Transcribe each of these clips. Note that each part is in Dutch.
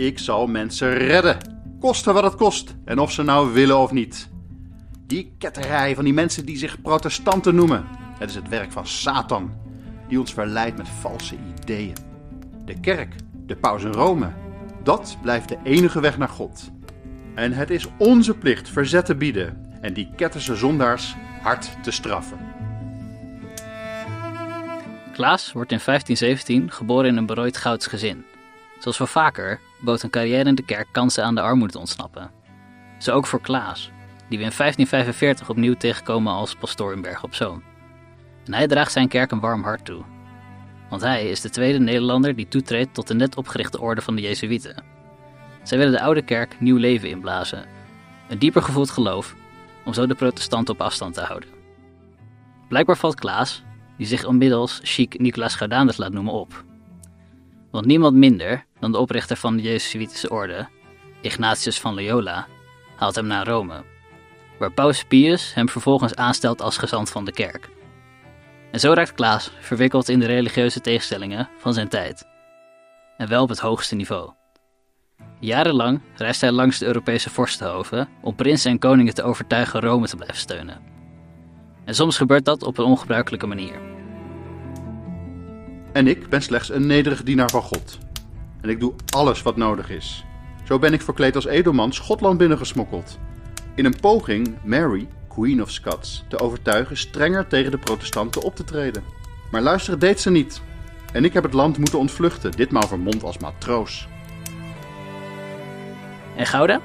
Ik zal mensen redden. Koste wat het kost. En of ze nou willen of niet. Die ketterij van die mensen die zich protestanten noemen. Het is het werk van Satan. Die ons verleidt met valse ideeën. De kerk, de paus in Rome. Dat blijft de enige weg naar God. En het is onze plicht verzet te bieden. En die ketterse zondaars hard te straffen. Klaas wordt in 1517 geboren in een berooid Gouds gezin. Zoals wel vaker bood een carrière in de kerk kansen aan de armoede te ontsnappen. Zo ook voor Klaas, die we in 1545 opnieuw tegenkomen als pastoor in Berg op Zoom. En hij draagt zijn kerk een warm hart toe. Want hij is de tweede Nederlander die toetreedt tot de net opgerichte orde van de Jezuïeten. Zij willen de oude kerk nieuw leven inblazen. Een dieper gevoeld geloof, om zo de protestanten op afstand te houden. Blijkbaar valt Klaas, die zich inmiddels chic Nicolaas Gaudanus laat noemen, op. Want niemand minder dan de oprichter van de Jezuïtische orde, Ignatius van Loyola, haalt hem naar Rome, waar Paus Pius hem vervolgens aanstelt als gezant van de kerk. En zo raakt Klaas verwikkeld in de religieuze tegenstellingen van zijn tijd. En wel op het hoogste niveau. Jarenlang reist hij langs de Europese vorstenhoven om prinsen en koningen te overtuigen Rome te blijven steunen. En soms gebeurt dat op een ongebruikelijke manier. En ik ben slechts een nederig dienaar van God. En ik doe alles wat nodig is. Zo ben ik verkleed als edelman Schotland binnengesmokkeld. In een poging Mary, Queen of Scots, te overtuigen strenger tegen de protestanten op te treden. Maar luisteren deed ze niet. En ik heb het land moeten ontvluchten, ditmaal vermomd als matroos. En Gouda?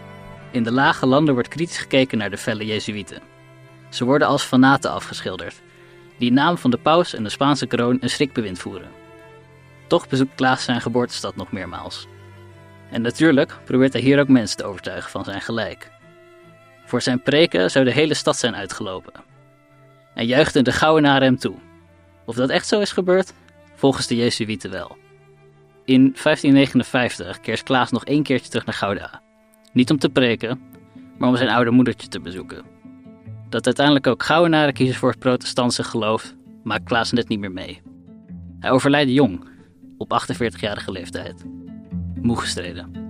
In de lage landen wordt kritisch gekeken naar de felle Jezuïeten. Ze worden als fanaten afgeschilderd, die naam van de paus en de Spaanse kroon een schrikbewind voeren. Toch bezoekt Klaas zijn geboortestad nog meermaals. En natuurlijk probeert hij hier ook mensen te overtuigen van zijn gelijk. Voor zijn preken zou de hele stad zijn uitgelopen. En juichten de Gouwenaren hem toe. Of dat echt zo is gebeurd? Volgens de Jezuïeten wel. In 1559 keert Klaas nog één keertje terug naar Gouda. Niet om te preken, maar om zijn oude moedertje te bezoeken. Dat uiteindelijk ook Gouwenaren kiezen voor het protestantse geloof, maakt Klaas net niet meer mee. Hij overlijdt jong, op 48-jarige leeftijd. Moe gestreden.